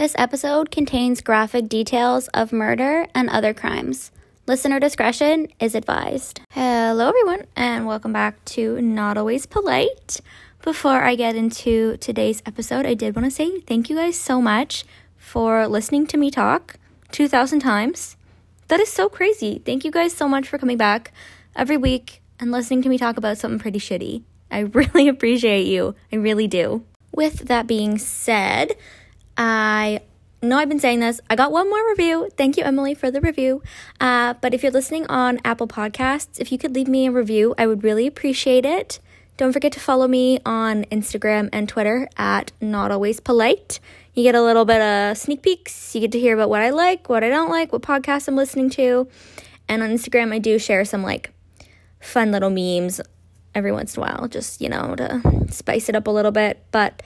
This episode contains graphic details of murder and other crimes. Listener discretion is advised. Hello, everyone, and welcome back to Not Always Polite. Before I get into today's episode, I did want to say thank you guys so much for listening to me talk 2,000 times. That is so crazy. Thank you guys so much for coming back every week and listening to me talk about something pretty shitty. I really appreciate you. I really do. With that being said, I know I've been saying this. I got one more review. Thank you, Emily, for the review. Uh, but if you're listening on Apple Podcasts, if you could leave me a review, I would really appreciate it. Don't forget to follow me on Instagram and Twitter at Not Always Polite. You get a little bit of sneak peeks. You get to hear about what I like, what I don't like, what podcasts I'm listening to. And on Instagram, I do share some like fun little memes every once in a while, just, you know, to spice it up a little bit. But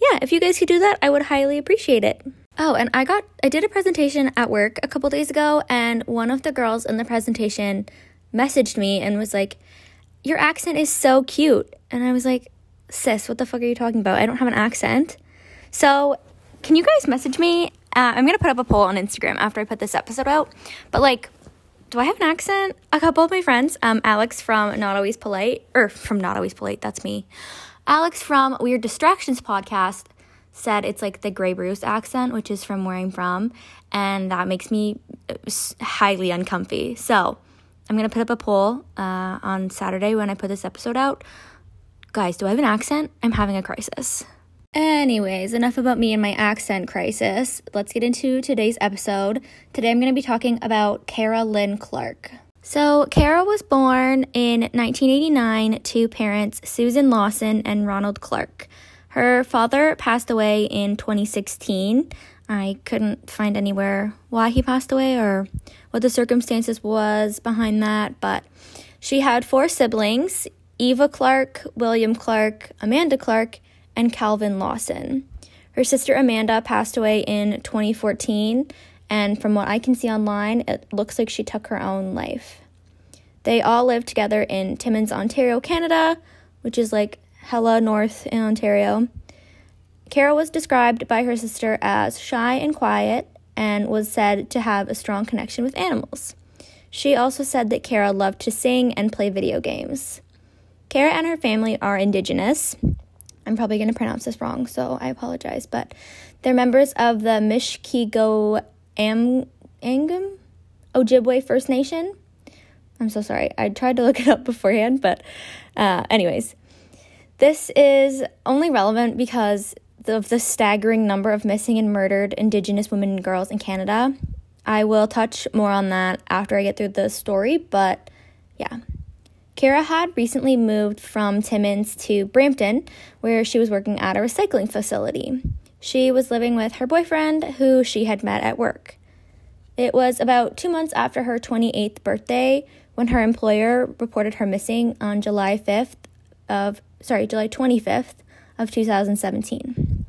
yeah, if you guys could do that, I would highly appreciate it. Oh, and I got I did a presentation at work a couple days ago and one of the girls in the presentation messaged me and was like, "Your accent is so cute." And I was like, "Sis, what the fuck are you talking about? I don't have an accent." So, can you guys message me? Uh, I'm going to put up a poll on Instagram after I put this episode out. But like do I have an accent? A couple of my friends, um, Alex from Not Always Polite, or from Not Always Polite, that's me. Alex from Weird Distractions podcast said it's like the Grey Bruce accent, which is from where I'm from, and that makes me uh, highly uncomfy. So I'm gonna put up a poll uh, on Saturday when I put this episode out. Guys, do I have an accent? I'm having a crisis. Anyways, enough about me and my accent crisis. Let's get into today's episode. Today I'm going to be talking about Kara Lynn Clark. So, Kara was born in 1989 to parents Susan Lawson and Ronald Clark. Her father passed away in 2016. I couldn't find anywhere why he passed away or what the circumstances was behind that, but she had four siblings, Eva Clark, William Clark, Amanda Clark, and Calvin Lawson. Her sister Amanda passed away in 2014, and from what I can see online, it looks like she took her own life. They all lived together in Timmins, Ontario, Canada, which is like hella north in Ontario. Kara was described by her sister as shy and quiet and was said to have a strong connection with animals. She also said that Kara loved to sing and play video games. Kara and her family are Indigenous, I'm probably going to pronounce this wrong, so I apologize. But they're members of the Mishkigo Am- Angum Ojibwe First Nation. I'm so sorry. I tried to look it up beforehand, but uh, anyways, this is only relevant because of the staggering number of missing and murdered Indigenous women and girls in Canada. I will touch more on that after I get through the story, but yeah, Kara had recently moved from Timmins to Brampton, where she was working at a recycling facility. She was living with her boyfriend, who she had met at work. It was about two months after her 28th birthday when her employer reported her missing on July 5th of, sorry, July 25th of 2017.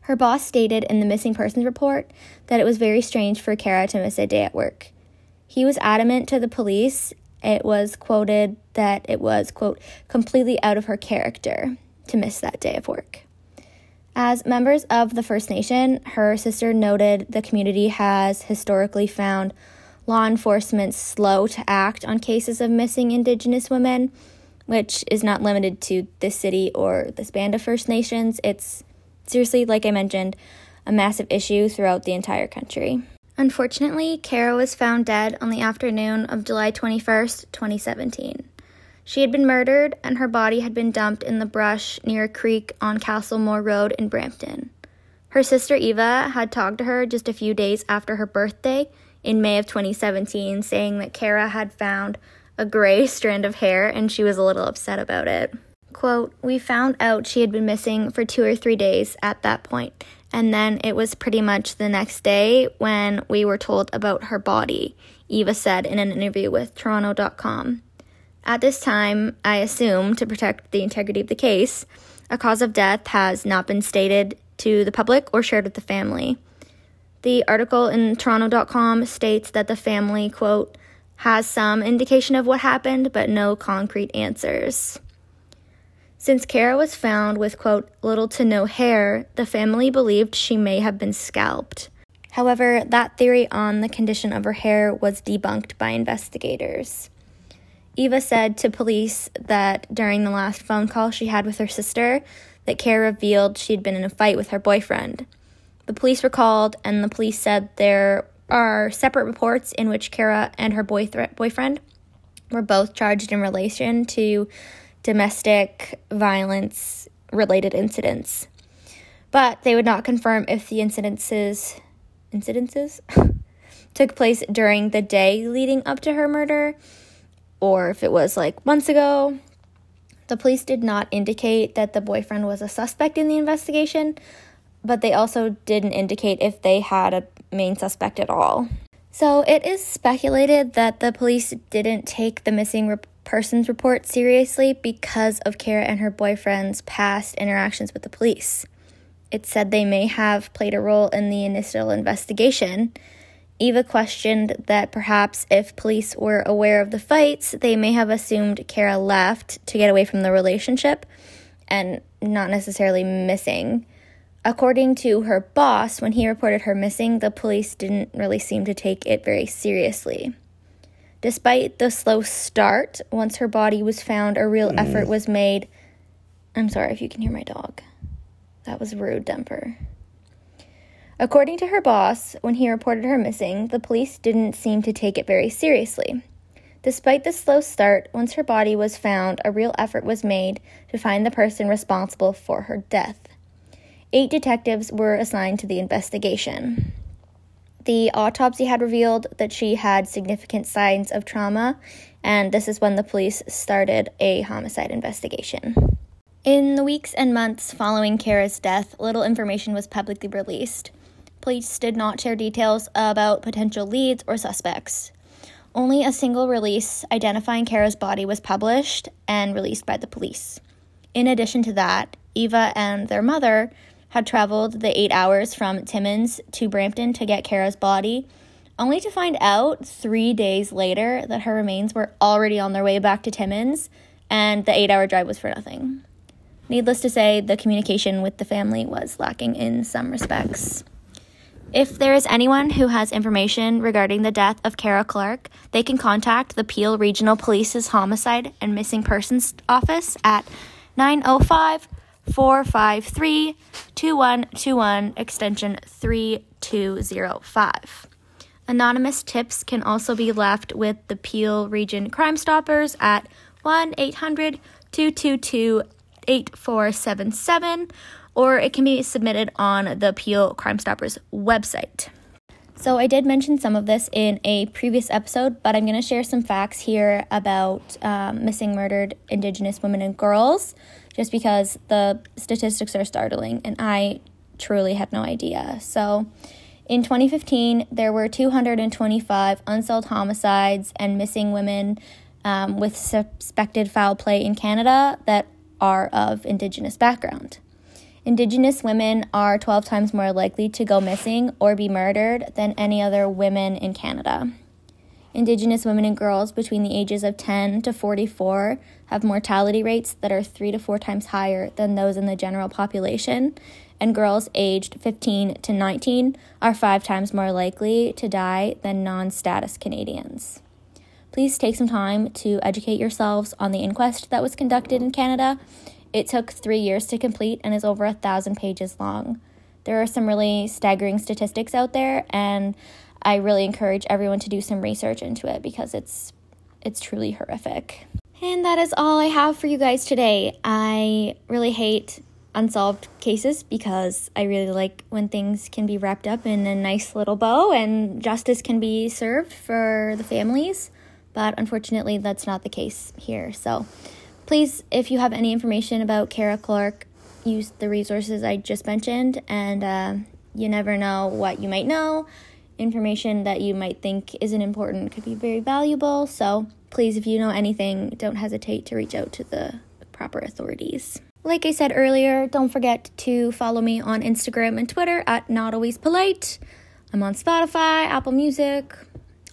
Her boss stated in the missing persons report that it was very strange for Kara to miss a day at work. He was adamant to the police it was quoted that it was, quote, completely out of her character to miss that day of work. As members of the First Nation, her sister noted the community has historically found law enforcement slow to act on cases of missing Indigenous women, which is not limited to this city or this band of First Nations. It's seriously, like I mentioned, a massive issue throughout the entire country. Unfortunately, Kara was found dead on the afternoon of July 21st, 2017. She had been murdered and her body had been dumped in the brush near a creek on Castlemore Road in Brampton. Her sister Eva had talked to her just a few days after her birthday in May of 2017, saying that Kara had found a gray strand of hair and she was a little upset about it. Quote, We found out she had been missing for two or three days at that point, and then it was pretty much the next day when we were told about her body, Eva said in an interview with Toronto.com. At this time, I assume to protect the integrity of the case, a cause of death has not been stated to the public or shared with the family. The article in Toronto.com states that the family, quote, has some indication of what happened, but no concrete answers. Since Kara was found with, quote, little to no hair, the family believed she may have been scalped. However, that theory on the condition of her hair was debunked by investigators. Eva said to police that during the last phone call she had with her sister, that Kara revealed she'd been in a fight with her boyfriend. The police were called, and the police said there are separate reports in which Kara and her boyfriend were both charged in relation to domestic violence related incidents. But they would not confirm if the incidences incidences took place during the day leading up to her murder or if it was like months ago. The police did not indicate that the boyfriend was a suspect in the investigation, but they also didn't indicate if they had a main suspect at all. So it is speculated that the police didn't take the missing persons report seriously because of Kara and her boyfriend's past interactions with the police. It said they may have played a role in the initial investigation. Eva questioned that perhaps if police were aware of the fights, they may have assumed Kara left to get away from the relationship and not necessarily missing. According to her boss, when he reported her missing, the police didn't really seem to take it very seriously. Despite the slow start, once her body was found, a real effort mm. was made. I'm sorry if you can hear my dog. That was rude, Demper. According to her boss, when he reported her missing, the police didn't seem to take it very seriously. Despite the slow start, once her body was found, a real effort was made to find the person responsible for her death. Eight detectives were assigned to the investigation. The autopsy had revealed that she had significant signs of trauma, and this is when the police started a homicide investigation. In the weeks and months following Kara's death, little information was publicly released. Police did not share details about potential leads or suspects. Only a single release identifying Kara's body was published and released by the police. In addition to that, Eva and their mother had traveled the eight hours from Timmins to Brampton to get Kara's body, only to find out three days later that her remains were already on their way back to Timmins and the eight hour drive was for nothing. Needless to say, the communication with the family was lacking in some respects. If there is anyone who has information regarding the death of Kara Clark, they can contact the Peel Regional Police's Homicide and Missing Persons Office at 905 453 2121 extension 3205. Anonymous tips can also be left with the Peel Region Crime Stoppers at 1 800 222 8477, or it can be submitted on the Peel Crime Stoppers website. So, I did mention some of this in a previous episode, but I'm going to share some facts here about um, missing murdered Indigenous women and girls just because the statistics are startling and I truly had no idea. So, in 2015, there were 225 unsolved homicides and missing women um, with suspected foul play in Canada that are of Indigenous background. Indigenous women are 12 times more likely to go missing or be murdered than any other women in Canada. Indigenous women and girls between the ages of 10 to 44 have mortality rates that are three to four times higher than those in the general population, and girls aged 15 to 19 are five times more likely to die than non status Canadians. Please take some time to educate yourselves on the inquest that was conducted in Canada. It took three years to complete and is over a thousand pages long. There are some really staggering statistics out there, and I really encourage everyone to do some research into it because it's it's truly horrific. And that is all I have for you guys today. I really hate unsolved cases because I really like when things can be wrapped up in a nice little bow and justice can be served for the families. But unfortunately, that's not the case here. So please, if you have any information about Kara Clark, use the resources I just mentioned. And uh, you never know what you might know information that you might think isn't important could be very valuable. So please, if you know anything, don't hesitate to reach out to the proper authorities. Like I said earlier, don't forget to follow me on Instagram and Twitter at Not Always Polite. I'm on Spotify, Apple Music,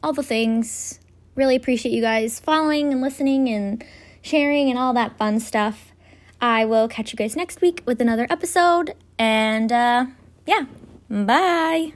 all the things. Really appreciate you guys following and listening and sharing and all that fun stuff. I will catch you guys next week with another episode. And uh, yeah, bye.